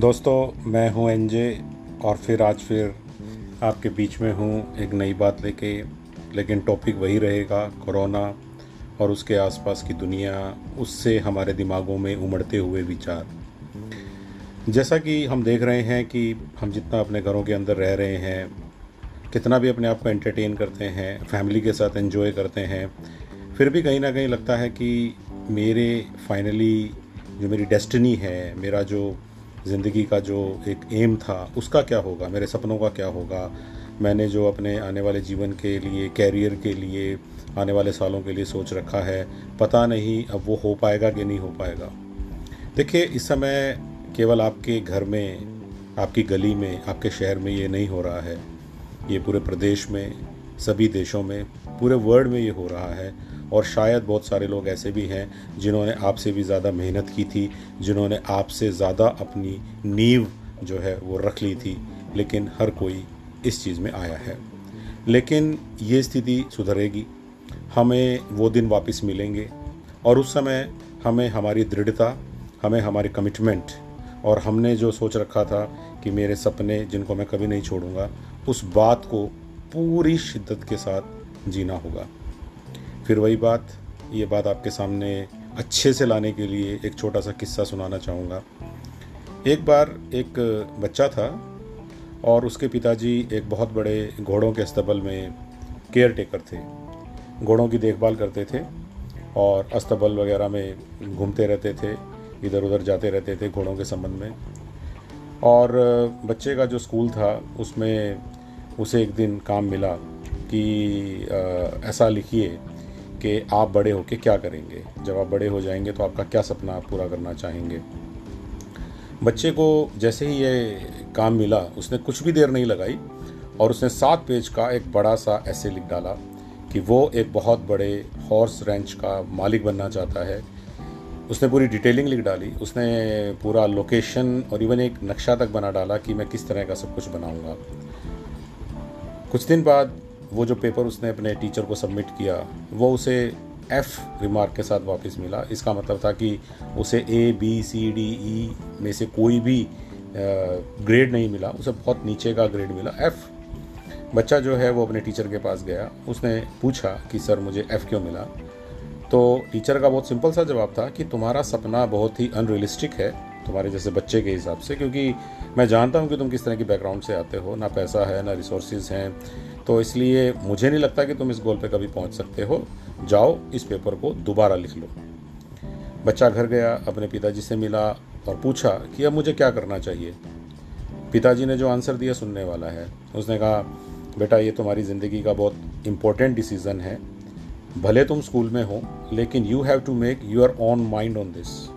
दोस्तों, मैं हूँ एनजे और फिर आज फिर आपके बीच में हूँ एक नई बात लेके। लेकिन टॉपिक वही रहेगा कोरोना और उसके आसपास की दुनिया, उससे हमारे दिमागों में उमड़ते हुए विचार। जैसा कि हम देख रहे हैं कि हम जितना अपने घरों के अंदर रह रहे हैं, कितना भी अपने आप को एंटरटेन करते हैं फैमिली के साथ एंजॉय करते हैं, फिर भी कहीं ना कहीं लगता है कि मेरे फाइनली जो मेरी डेस्टिनी है, मेरा जो ज़िंदगी का जो एक एम था, उसका क्या होगा? मेरे सपनों का क्या होगा? मैंने जो अपने आने वाले जीवन के लिए कैरियर के लिए, आने वाले सालों के लिए सोच रखा है, पता नहीं अब वो हो पाएगा कि नहीं हो पाएगा। देखिए, इस समय केवल आपके घर में, आपकी गली में, आपके शहर में ये नहीं हो रहा है। ये पूरे प्रदेश में, सभी देशों में, पूरे वर्ल्ड में ये हो रहा है। और शायद बहुत सारे लोग ऐसे भी हैं जिन्होंने आपसे भी ज़्यादा मेहनत की थी, जिन्होंने आपसे ज़्यादा अपनी नींव जो है वो रख ली थी, लेकिन हर कोई इस चीज़ में आया है। लेकिन ये स्थिति सुधरेगी। हमें वो दिन वापस मिलेंगे और उस समय हमें हमारी दृढ़ता, हमें हमारी कमिटमेंट और हमने जो सोच रखा था कि मेरे सपने जिनको मैं कभी नहीं छोड़ूँगा, उस बात को पूरी शिद्दत के साथ जीना होगा। फिर वही बात, ये बात आपके सामने अच्छे से लाने के लिए एक छोटा सा किस्सा सुनाना चाहूँगा। एक बार एक बच्चा था और उसके पिताजी एक बहुत बड़े घोड़ों के अस्तबल में केयर टेकर थे। घोड़ों की देखभाल करते थे और अस्तबल वगैरह में घूमते रहते थे इधर उधर जाते रहते थे घोड़ों के संबंध में। और बच्चे का जो स्कूल था, उसमें उसे एक दिन काम मिला कि ऐसा लिखिए कि आप बड़े होकर क्या करेंगे? जब आप बड़े हो जाएँगे तो आपका क्या सपना आप पूरा करना चाहेंगे? बच्चे को जैसे ही ये काम मिला, उसने कुछ भी देर नहीं लगाई और उसने सात पेज का एक बड़ा सा ऐसे लिख डाला कि वो एक बहुत बड़े हॉर्स रेंच का मालिक बनना चाहता है। उसने पूरी डिटेलिंग लिख डाली, उसने पूरा लोकेशन और इवन एक नक्शा तक बना डाला कि मैं किस तरह का सब कुछ बनाऊँगा। कुछ दिन बाद वो जो पेपर उसने अपने टीचर को सबमिट किया, वो उसे एफ़ रिमार्क के साथ वापस मिला। इसका मतलब था कि उसे A B C D E में से कोई भी ग्रेड नहीं मिला। उसे बहुत नीचे का ग्रेड मिला। एफ़ बच्चा जो है वो अपने टीचर के पास गया। उसने पूछा कि, सर, मुझे एफ़ क्यों मिला? तो टीचर का बहुत सिंपल सा जवाब था कि, तुम्हारा सपना बहुत ही अनरियलिस्टिक है, तुम्हारे जैसे बच्चे के हिसाब से, क्योंकि मैं जानता हूँ कि तुम किस तरह की बैकग्राउंड से आते हो। ना पैसा है, ना रिसोर्सेज हैं तो इसलिए मुझे नहीं लगता कि तुम इस गोल पे कभी पहुँच सकते हो। जाओ, इस पेपर को दोबारा लिख लो। बच्चा घर गया, अपने पिताजी से मिला और पूछा कि अब मुझे क्या करना चाहिए? पिताजी ने जो आंसर दिया सुनने वाला है। उसने कहा, बेटा, ये तुम्हारी ज़िंदगी का बहुत इम्पोर्टेंट डिसीज़न है। भले तुम स्कूल में हो, लेकिन you have to make your own mind on this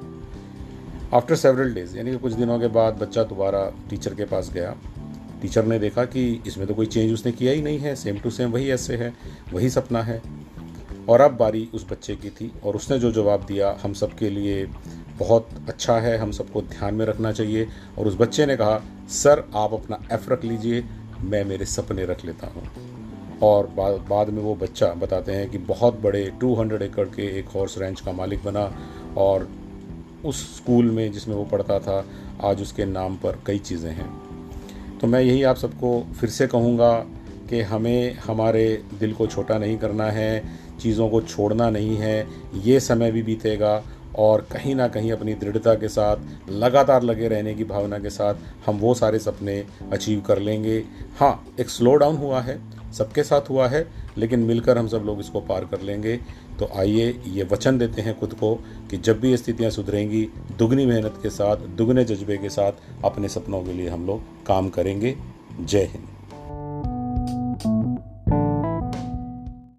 after several days यानी कि कुछ दिनों के बाद बच्चा दोबारा टीचर के पास गया। टीचर ने देखा कि इसमें तो कोई चेंज उसने किया ही नहीं है सेम टू सेम वही ऐसे है, वही सपना है। और अब बारी उस बच्चे की थी और उसने जो जवाब दिया, हम सब के लिए बहुत अच्छा है, हम सबको ध्यान में रखना चाहिए। और उस बच्चे ने कहा, सर, आप अपना एफ़ रख लीजिए, मैं मेरे सपने रख लेता हूँ। और बाद बाद में वो बच्चा बताते हैं कि बहुत बड़े 200 एकड़ के एक हॉर्स रेंच का मालिक बना और उस स्कूल में जिसमें वो पढ़ता था, आज उसके नाम पर कई चीज़ें हैं। तो मैं यही आप सबको फिर से कहूँगा कि हमें हमारे दिल को छोटा नहीं करना है, चीज़ों को छोड़ना नहीं है, ये समय भी बीतेगा और कहीं ना कहीं अपनी दृढ़ता के साथ, लगातार लगे रहने की भावना के साथ हम वो सारे सपने अचीव कर लेंगे। हाँ एक स्लो डाउन हुआ है, सबके साथ हुआ है लेकिन मिलकर हम सब लोग इसको पार कर लेंगे। तो आइए ये वचन देते हैं खुद को कि जब भी स्थितियाँ सुधरेंगी, दुगनी मेहनत के साथ, दुगने जज्बे के साथ अपने सपनों के लिए हम लोग काम करेंगे। जय हिंद।